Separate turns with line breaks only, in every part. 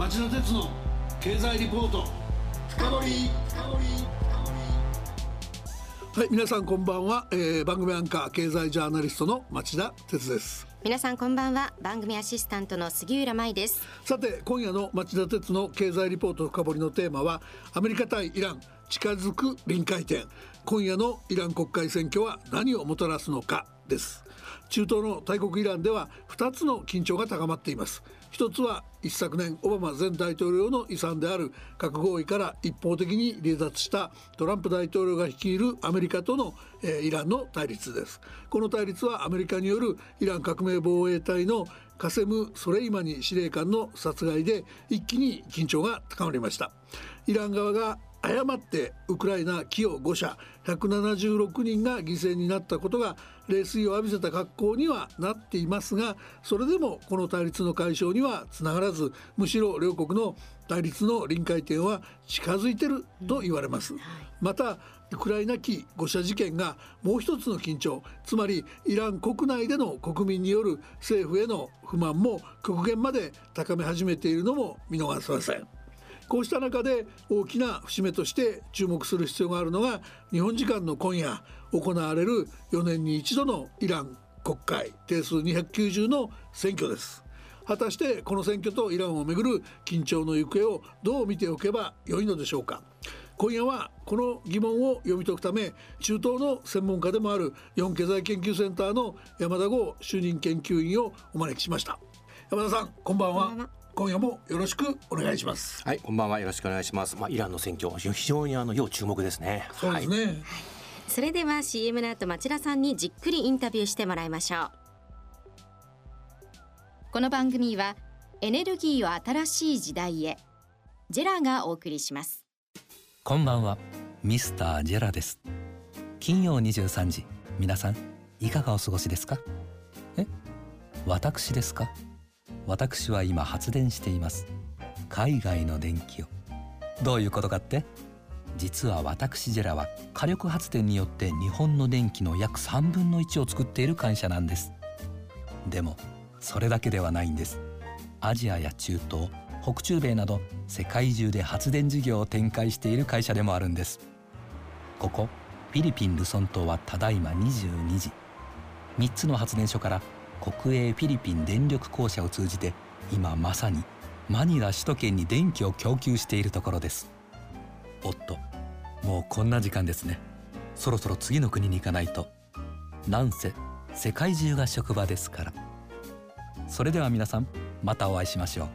町田鉄の経済リポート。深掘はい皆さんこんばんは、えー、番組アンカー経済ジャーナリストの町田鉄です。
皆さんこんばんは。番組アシスタントの杉浦舞です。
さて今夜の町田鉄の経済リポート深掘りのテーマはアメリカ対イラン近づく臨界点。今夜のイラン国会選挙は何をもたらすのかです。中東の大国イランでは2つの緊張が高まっています一つは一昨年オバマ前大統領の遺産である核合意から一方的に離脱したトランプ大統領が率いるアメリカとの、えー、イランの対立です。この対立はアメリカによるイラン革命防衛隊のカセム・ソレイマニ司令官の殺害で一気に緊張が高まりました。イラン側が誤ってウクライナ寄与5社176人が犠牲になったことが冷水を浴びせた格好にはなっていますがそれでもこの対立の解消にはつながらずむしろ両国の対立の臨界点は近づいてると言われます。またウクライナ機誤射事件がもう一つの緊張つまりイラン国内での国民による政府への不満も極限まで高め始めているのも見逃せません。こうした中で大きな節目として注目する必要があるのが日本時間の今夜行われる4年に一度のイラン国会定数290の選挙です果たしてこの選挙とイランをめぐる緊張の行方をどう見ておけばよいのでしょうか今夜はこの疑問を読み解くため中東の専門家でもある日本経済研究センターの山田剛主任研究員をお招きしました山田さんこんばんは今夜もよろしくお願いします。
はいこんばんは。よろしくお願いします。まあイランの選挙非常にあの要注目ですね。
そうですね、はい、
それでは CM の後町田さんにじっくりインタビューしてもらいましょう。この番組はエネルギーを新しい時代へ。ジェラがお送りします。
こんばんは。ミスタージェラです。金曜23時。皆さんいかがお過ごしですか？え？私ですか？私は今発電しています。海外の電気を。どういうことかって？実は私ジェラは火力発電によって日本の電気の約3分の1を作っている会社なんです。でもそれだけではないんです。アジアや中東北中米など世界中で発電事業を展開している会社でもあるんです。ここフィリピン・ルソン島はただいま22時。3つの発電所から国営フィリピン電力公社を通じて今まさにマニラ首都圏に電気を供給しているところです。おっともうこんな時間ですね。そろそろ次の国に行かないと。なんせ世界中が職場ですから。それでは皆さんまたお会いしましょう。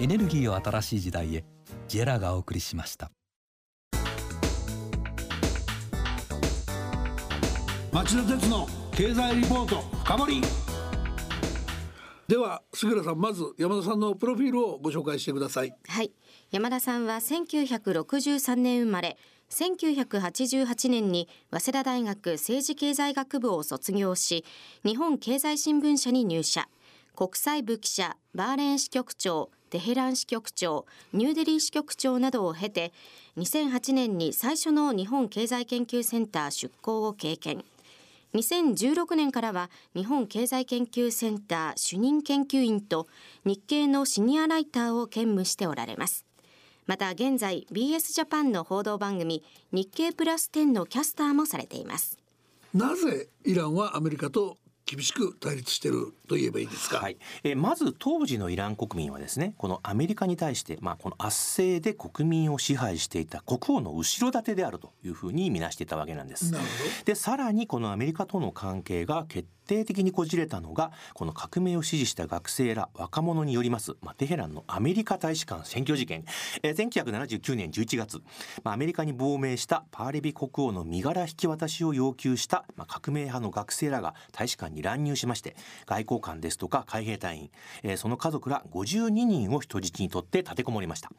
エネルギーを新しい時代へジェラがお送りしました。
町田鉄の経済リポート深掘り。では杉浦さんまず山田さんのプロフィールをご紹介してください。
はい。山田さんは1963年生まれ1988年に早稲田大学政治経済学部を卒業し日本経済新聞社に入社。国際部記者バーレーン支局長テヘラン支局長ニューデリー支局長などを経て2008年に最初の日本経済研究センター出向を経験。2016年からは日本経済研究センター主任研究員と日経のシニアライターを兼務しておられます。また現在 BS ジャパンの報道番組日経プラス10のキャスターもされています。
なぜイランはアメリカと厳しく対立している？と言えばいいですか、
はい、えまず当時のイラン国民はですねこのアメリカに対して、まあ、この圧政で国民を支配していた国王の後ろ盾であるというふうに見なしていたわけなんです。でさらにこのアメリカとの関係が決定的にこじれたのがこの革命を支持した学生ら若者によります、まあ、テヘランのアメリカ大使館占拠事件、えー、1979年11月、まあ、アメリカに亡命したパーレビ国王の身柄引き渡しを要求した、まあ、革命派の学生らが大使館に乱入しまして外交官ですとか海兵隊員、えー、その家族ら52人を人質にとって立てこもりました。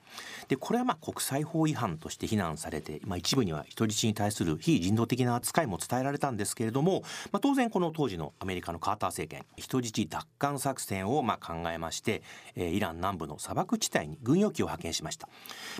でこれはまあ国際法違反として非難されて、まあ、一部には人質に対する非人道的な扱いも伝えられたんですけれども、まあ、当然この当時のアメリカのカーター政権人質奪還作戦をまあ考えまして、えー、イラン南部の砂漠地帯に軍用機を派遣しました、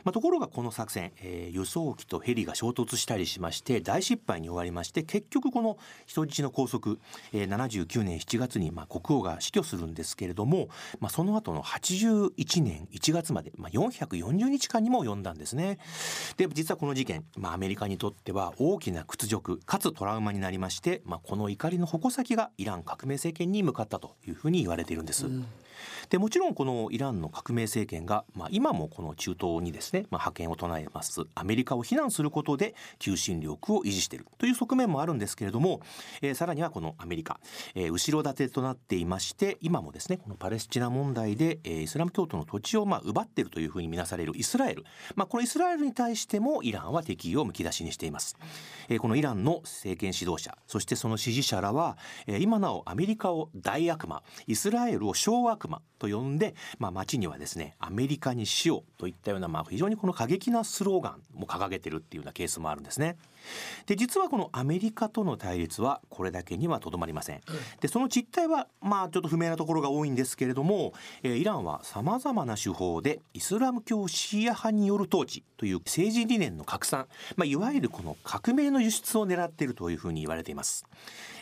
まあ、ところがこの作戦、えー、輸送機とヘリが衝突したりしまして大失敗に終わりまして結局この人質の拘束、えー、79年7月にまあ国王が死去するんですけれども、まあ、その後の81年1月まで、まあ、440日間にも及んだんですね。で実はこの事件、まあ、アメリカにとっては大きな屈辱かつトラウマになりまして、まあ、この怒りの矛先がイラン革命政権に向かったというふうに言われているんです。うんでもちろんこのイランの革命政権が、まあ、今もこの中東にですね、まあ、覇権を唱えますアメリカを非難することで求心力を維持しているという側面もあるんですけれども、えー、さらにはこのアメリカ、えー、後ろ盾となっていまして今もですねこのパレスチナ問題で、えー、イスラム教徒の土地をまあ奪っているというふうに見なされるイスラエル、まあ、このイスラエルに対してもイランは敵意をむき出しにしています、えー、このイランの政権指導者そしてその支持者らは、えー、今なおアメリカを大悪魔イスラエルを小悪魔と呼んで、まあ、街にはですねアメリカにしようといったような、まあ、非常にこの過激なスローガンも掲げてるっていうようなケースもあるんですね。で実はこのアメリカとの対立はこれだけにはとどまりません。でその実態はまあちょっと不明なところが多いんですけれども、えー、イランはさまざまな手法でイスラム教シーア派による統治という政治理念の拡散、まあ、いわゆるこの革命の輸出を狙っているというふうに言われています。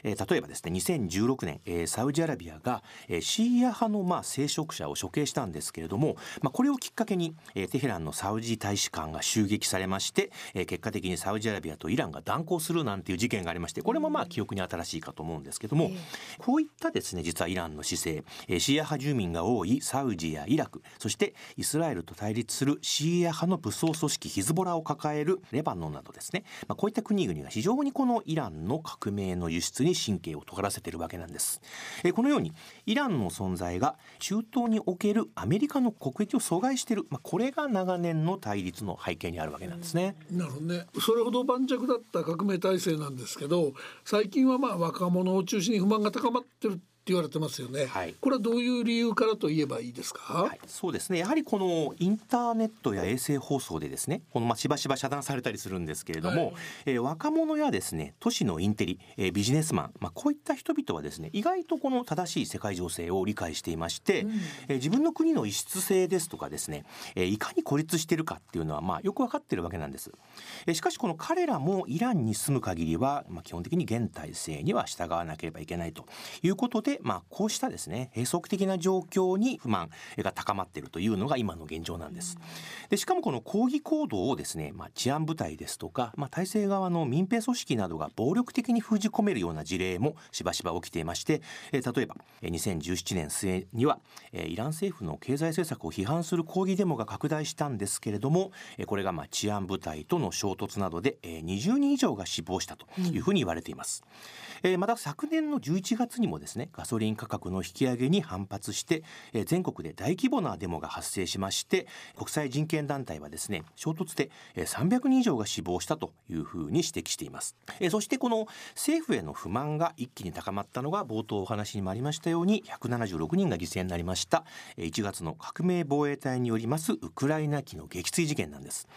えー、例えばですね2016年、えー、サウジアラビアが、えー、シーア派のまあ聖職者を処刑したんですけれども、まあ、これをきっかけに、えー、テヘランのサウジ大使館が襲撃されまして、えー、結果的にサウジアラビアとイランが断交するなんていう事件がありましてこれもまあ記憶に新しいかと思うんですけども、えー、こういったですね実はイランの姿勢、えー、シーア派住民が多いサウジやイラクそしてイスラエルと対立するシーア派の武装組織ヒズボラを抱えるレバノンなどですね、まあ、こういった国々が非常にこのイランの革命の輸出に神経を尖らせているわけなんです。えこのようにイランの存在が中東におけるアメリカの国益を阻害している、まあ、これが長年の対立の背景にあるわけなんですね。
なるほどね。それほど盤石だった革命体制なんですけど、最近はまあ若者を中心に不満が高まってる言われてますよね、はい、これはどういう理由からと言えばいいですか、はい、
そうですね。やはりこのインターネットや衛星放送でですねこのまあしばしば遮断されたりするんですけれども、はい、えー、若者やですね都市のインテリ、えー、ビジネスマン、まあ、こういった人々はですね意外とこの正しい世界情勢を理解していまして、うん、えー、自分の国の異質性ですとかですね、えー、いかに孤立しているかっていうのはまあよく分かっているわけなんです、えー、しかしこの彼らもイランに住む限りは、まあ、基本的に現体制には従わなければいけないということで、まあ、こうしたですね閉塞的な状況に不満が高まっているというのが今の現状なんです。でしかもこの抗議行動をですね、まあ、治安部隊ですとか、まあ、体制側の民兵組織などが暴力的に封じ込めるような事例もしばしば起きていまして、え例えば2017年末にはイラン政府の経済政策を批判する抗議デモが拡大したんですけれどもこれがまあ治安部隊との衝突などで20人以上が死亡したというふうに言われています。えまた昨年の11月にもですねガソリン価格の引き上げに反発して、え全国で大規模なデモが発生しまして国際人権団体はですね衝突で300人以上が死亡したというふうに指摘しています、えそしてこの政府への不満が一気に高まったのが冒頭お話にもありましたように176人が犠牲になりました1月の革命防衛隊によりますウクライナ機の撃墜事件なんです、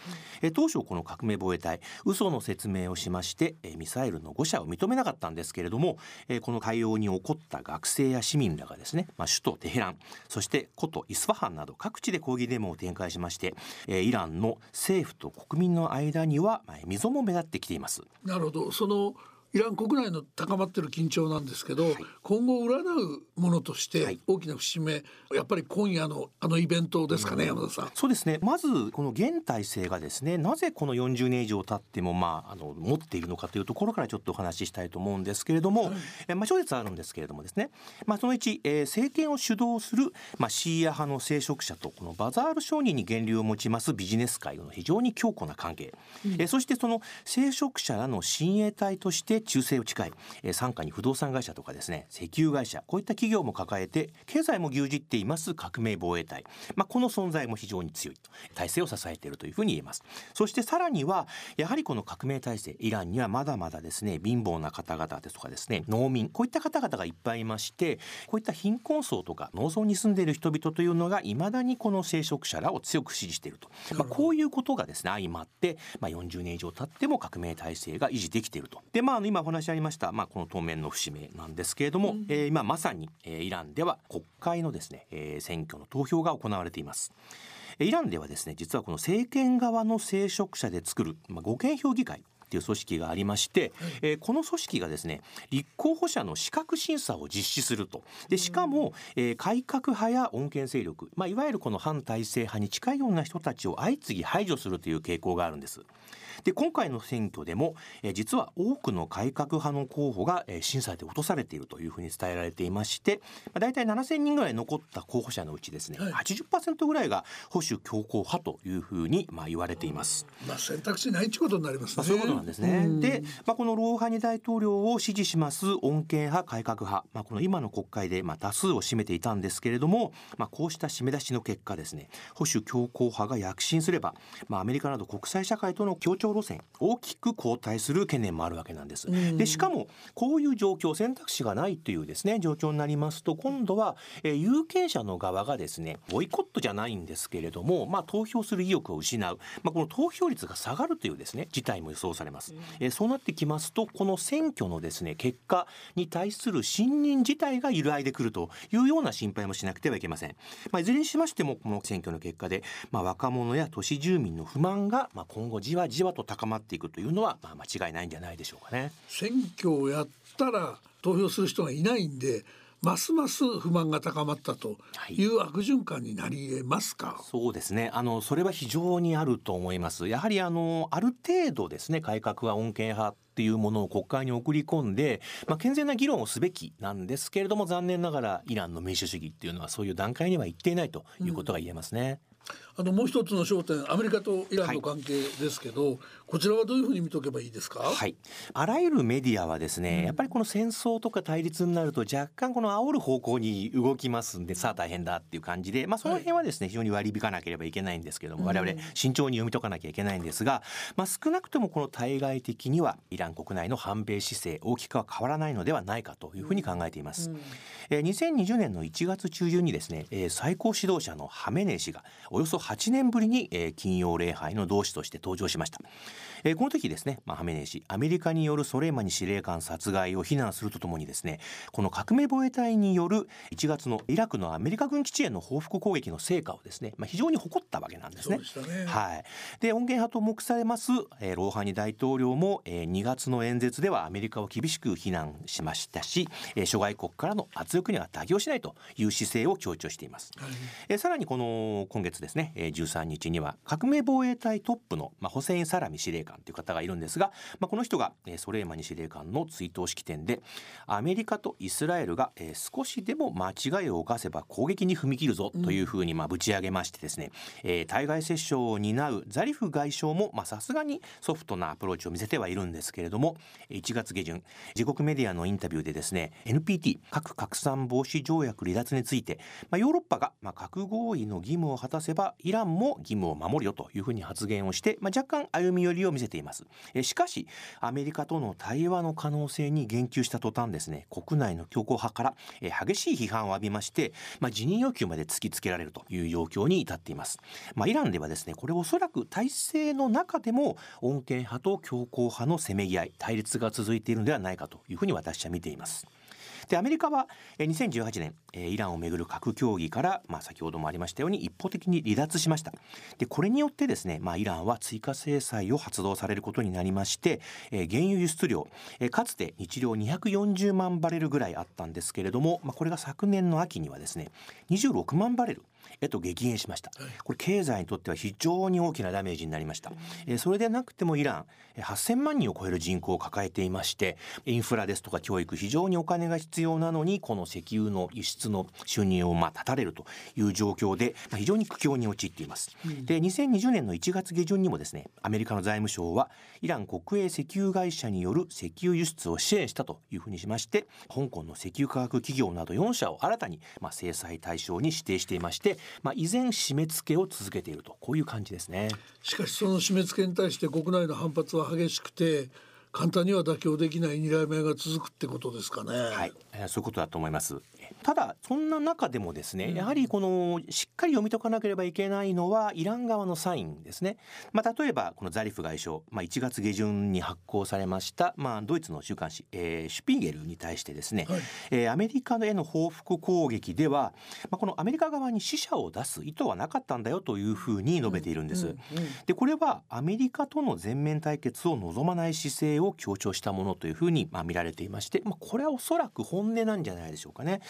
え当初この革命防衛隊嘘の説明をしましてミサイルの誤射を認めなかったんですけれども、えこの対応に起こった学生や市民らがですね、まあ、首都テヘランそして古都イスファハンなど各地で抗議デモを展開しまして、えイランの政府と国民の間には、まあ、溝も目立ってきています。
なるほど。そのイラン国内の高まってる緊張なんですけど、はい、今後占うものとして大きな節目、はい、やっぱり今夜のあのイベントですかね、うん、山田さん。
そうですね。まずこの現体制がですねなぜこの40年以上経っても、まあ、あの持っているのかというところからちょっとお話ししたいと思うんですけれども、はい、まあ、諸説あるんですけれどもですね、まあ、その1、えー、政権を主導する、まあ、シーア派の聖職者とこのバザール商人に源流を持ちますビジネス界の非常に強固な関係、うん、えー、そしてその聖職者らの親衛隊として忠誠を誓いえ傘下に不動産会社とかですね石油会社こういった企業も抱えて経済も牛耳っています革命防衛隊、まあ、この存在も非常に強いと。体制を支えているというふうに言えます。そしてさらにはやはりこの革命体制イランにはまだまだですね貧乏な方々ですとかですね農民こういった方々がいっぱいいましてこういった貧困層とか農村に住んでいる人々というのがいまだにこの聖職者らを強く支持していると、まあ、こういうことがですね相まって、まあ、40年以上経っても革命体制が維持できていると。でまあ今お話ありました、まあ、この当面の節目なんですけれども、うん、えー、今まさに、えー、イランでは国会のですね、えー、選挙の投票が行われています。イランではですね実はこの政権側の聖職者で作る、まあ、護憲評議会っていう組織がありまして、はい、えー、この組織がですね立候補者の資格審査を実施するとでしかも、えー、改革派や穏健勢力、まあ、いわゆるこの反体制派に近いような人たちを相次ぎ排除するという傾向があるんです。で今回の選挙でも、え実は多くの改革派の候補が、え審査で落とされているというふうに伝えられていまして、まあ、大体7000人ぐらい残った候補者のうちですね、はい、80%ぐらいが保守強硬派というふうにまあ言われています。
まあ選択肢ないってことになりますね。まあ、
そういうことなんですね。で、まあこのローハニ大統領を支持します穏健派改革派、まあこの今の国会でまあ多数を占めていたんですけれども、まあこうした締め出しの結果ですね、保守強硬派が躍進すれば、まあアメリカなど国際社会との協調路線大きく後退する懸念もあるわけなんです。でしかもこういう状況選択肢がないというですね状況になりますと今度は、えー、有権者の側がですねボイコットじゃないんですけれども、まあ、投票する意欲を失う、まあ、この投票率が下がるというですね事態も予想されます。えー、そうなってきますとこの選挙のですね結果に対する信任自体が揺らいでくるというような心配もしなくてはいけません。まあ、いずれにしましてもこの選挙の結果で、まあ、若者や都市住民の不満が、まあ、今後じわじわと高まっていくというのは、まあ、間違いないんじゃないでしょうかね。
選挙をやったら投票する人がいないんでますます不満が高まったという悪循環になり得ますか、は
い、そうですねあのそれは非常にあると思いますやはりあのある程度ですね改革は穏健派っていうものを国会に送り込んで、まあ、健全な議論をすべきなんですけれども残念ながらイランの民主主義っていうのはそういう段階には行っていないということが言えますね。うん
あのもう一つの焦点アメリカとイランの関係ですけど、は、こちらはどういうふうに見とけばいいですか、
はい、あらゆるメディアはですね、うん、やっぱりこの戦争とか対立になると若干この煽る方向に動きますんでさあ大変だっていう感じで、まあ、その辺はですね、はい、非常に割り引かなければいけないんですけども、我々慎重に読み解かなきゃいけないんですが、まあ、少なくともこの対外的にはイラン国内の反米姿勢大きくは変わらないのではないかというふうに考えています。うん、えー、2020年の1月中旬にですね、えー、最高指導者のハメネイ氏がおよそ8年ぶりに、えー、金曜礼拝の同志として登場しました。えー、この時ですね、まあ、ハメネイ師アメリカによるソレイマニ司令官殺害を非難するとともにですねこの革命防衛隊による1月のイラクのアメリカ軍基地への報復攻撃の成果をですね、まあ、非常に誇ったわけなんですね。
ね
はい、で穏健派と目されます、えー、ローハニ大統領も、えー、2月の演説ではアメリカを厳しく非難しましたし、えー、諸外国からの圧力には妥協しないという姿勢を強調しています。はい、えー、さらにこの今月ですね、えー、13日には革命防衛隊トップの、まあ、ホセイン・サラミ司令官という方がいるんですが、まあ、この人が、えー、ソレイマニ司令官の追悼式典でアメリカとイスラエルが、えー、少しでも間違いを犯せば攻撃に踏み切るぞというふうにまあぶち上げましてですね、うん、えー、対外折衝を担うザリフ外相もさすがにソフトなアプローチを見せてはいるんですけれども1月下旬自国メディアのインタビューでですね NPT 核拡散防止条約離脱について、まあ、ヨーロッパがまあ核合意の義務を果たせばイランも義務を守るよというふうに発言をして、まあ、若干歩み寄りりを見せています。しかしアメリカとの対話の可能性に言及した途端ですね国内の強硬派から、激しい批判を浴びまして、まあ、辞任要求まで突きつけられるという状況に至っています。まあ、イランではですねこれおそらく体制の中でも穏健派と強硬派のせめぎ合い対立が続いているのではないかというふうに私は見ています。でアメリカは2018年イランをめぐる核協議から、まあ、先ほどもありましたように一方的に離脱しました。でこれによってですね、まあ、イランは追加制裁を発動されることになりまして原油輸出量かつて日量240万バレルぐらいあったんですけれども、まあ、これが昨年の秋にはですね26万バレルへと激減しました、これ経済にとっては非常に大きなダメージになりました、えそれでなくてもイラン8000万人を超える人口を抱えていましてインフラですとか教育非常にお金が必要なのにこの石油の輸出の収入をまあ断たれるという状況で、まあ、非常に苦境に陥っています、うん、で2020年の1月下旬にもですねアメリカの財務省はイラン国営石油会社による石油輸出を支援したというふうにしまして香港の石油化学企業など4社を新たにまあ制裁対象に指定していましてまあ、依然締め付けを続けていると。こういう感じですね。
しかしその締め付けに対して国内の反発は激しくて簡単には妥協できない睨み合いが続くってことですかね。
はい、そういうことだと思います。ただそんな中でもですね、やはりこのしっかり読み解かなければいけないのはイラン側のサインですね。まあ、例えばこのザリフ外相、まあ、1月下旬に発行されました、まあ、ドイツの週刊誌、えー、シュピーゲルに対してですね、はい、えー、アメリカへの報復攻撃では、まあ、このアメリカ側に死者を出す意図はなかったんだよというふうに述べているんです。でこれはアメリカとの全面対決を望まない姿勢を強調したものというふうにまあ見られていまして、まあ、これはおそらく本音なんじゃないでしょうかね。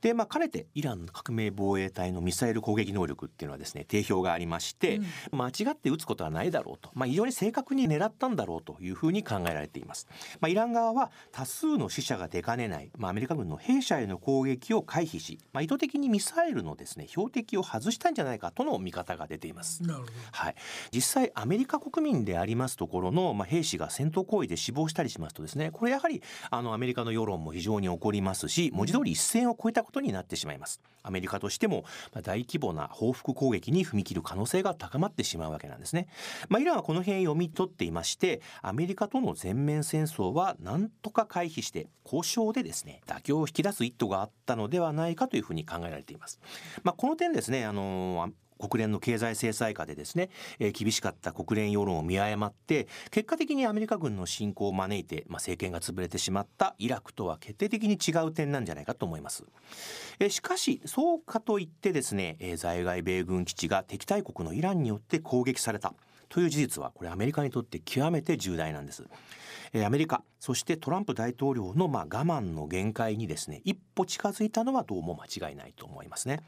でまあかねてイラン革命防衛隊のミサイル攻撃能力っていうのはですね定評がありまして、うん、間違って撃つことはないだろうと、まあ、非常に正確に狙ったんだろうというふうに考えられています。まあ、イラン側は多数の死者が出かねない、まあ、アメリカ軍の兵舎への攻撃を回避し、まあ、意図的にミサイルのですね標的を外したんじゃないかとの見方が出ています。はい、実際アメリカ国民でありますところの、まあ、兵士が戦闘行為で死亡したりしますとですねこれやはりあのアメリカの世論も非常に起こりますし文字通り一線を越えたことになってしまいます。アメリカとしても大規模な報復攻撃に踏み切る可能性が高まってしまうわけなんですね。まあ、イランはこの辺読み取っていましてアメリカとの全面戦争は何とか回避して交渉でですね妥協を引き出す意図があったのではないかというふうに考えられています。まあ、この点ですねあの国連の経済制裁下でですね、えー、厳しかった国連世論を見誤って結果的にアメリカ軍の侵攻を招いて、まあ、政権が潰れてしまったイラクとは決定的に違う点なんじゃないかと思います。えー、しかしそうかといってですね、えー、在外米軍基地が敵対国のイランによって攻撃されたという事実はこれアメリカにとって極めて重大なんです。アメリカそしてトランプ大統領のまあ我慢の限界にですね一歩近づいたのはどうも間違いないと思いますね。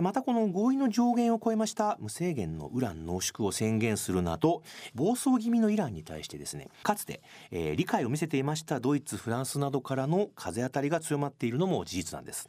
またこの合意の上限を超えました無制限のウラン濃縮を宣言するなど暴走気味のイランに対してですねかつて、えー、理解を見せていましたドイツフランスなどからの風当たりが強まっているのも事実なんです。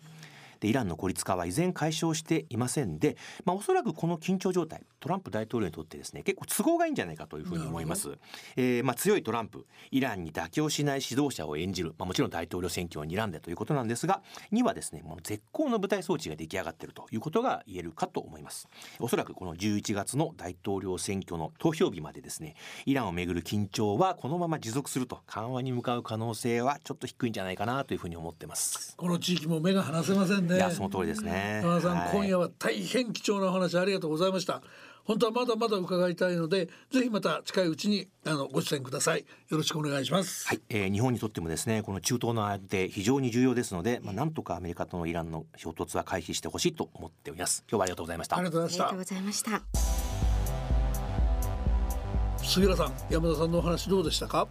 でイランの孤立化は依然解消していませんで、まあ、おそらくこの緊張状態トランプ大統領にとってですね結構都合がいいんじゃないかというふうに思います、えー、まあ、強いトランプイランに妥協しない指導者を演じる、まあ、もちろん大統領選挙を睨んでということなんですがにはですねもう絶好の舞台装置が出来上がっているということが言えるかと思います。おそらくこの11月の大統領選挙の投票日までですねイランをめぐる緊張はこのまま持続すると緩和に向かう可能性はちょっと低いんじゃないかなというふうに思ってます。
この地域も目が離せませんね
いやその通りですね。
山田さん、はい、今夜は大変貴重なお話ありがとうございました。本当はまだまだ伺いたいのでぜひまた近いうちにあのご出演ください。よろしくお願いします。
はい、えー、日本にとってもですねこの中東の間で非常に重要ですのでまあなんとかアメリカとのイランの衝突は回避してほしいと思っております。今日はありがとうございました。
ありがとう
ございました。
杉浦さん山田さんのお話どうでしたか？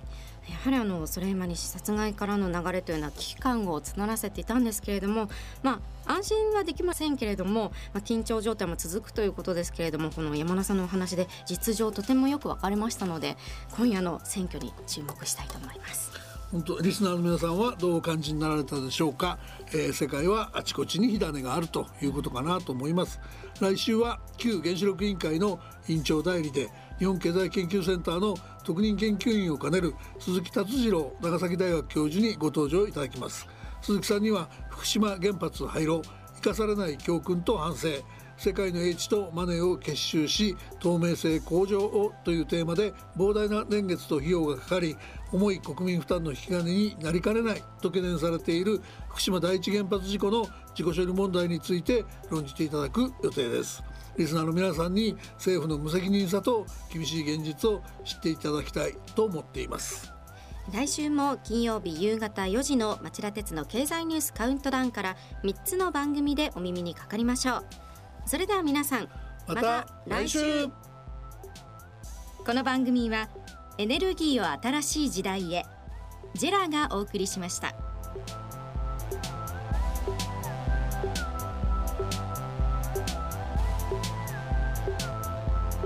やはりあのソレイマニ氏殺害からの流れというのは危機感を募らせていたんですけれども、まあ、安心はできませんけれども、まあ、緊張状態も続くということですけれどもこの山田さんのお話で実情とてもよく分かりましたので今夜の選挙に注目したいと思います。
本当リスナーの皆さんはどうお感じになられたでしょうか、えー、世界はあちこちに火種があるということかなと思います来週は旧原子力委員会の委員長代理で日本経済研究センターの特任研究員を兼ねる鈴木達次郎長崎大学教授にご登場いただきます。鈴木さんには福島原発廃炉生かされない教訓と反省世界の英知とマネーを結集し透明性向上をというテーマで膨大な年月と費用がかかり重い国民負担の引き金になりかねないと懸念されている福島第一原発事故の自己処理問題について論じていただく予定です。リスナーの皆さんに政府の無責任さと厳しい現実を知っていただきたいと思っています。
来週も金曜日夕方4時の町田鉄の経済ニュースカウントダウンから3つの番組でお耳にかかりましょう。それでは皆さん
また来週。
この番組はエネルギーを新しい時代へ。ジェラがお送りしました。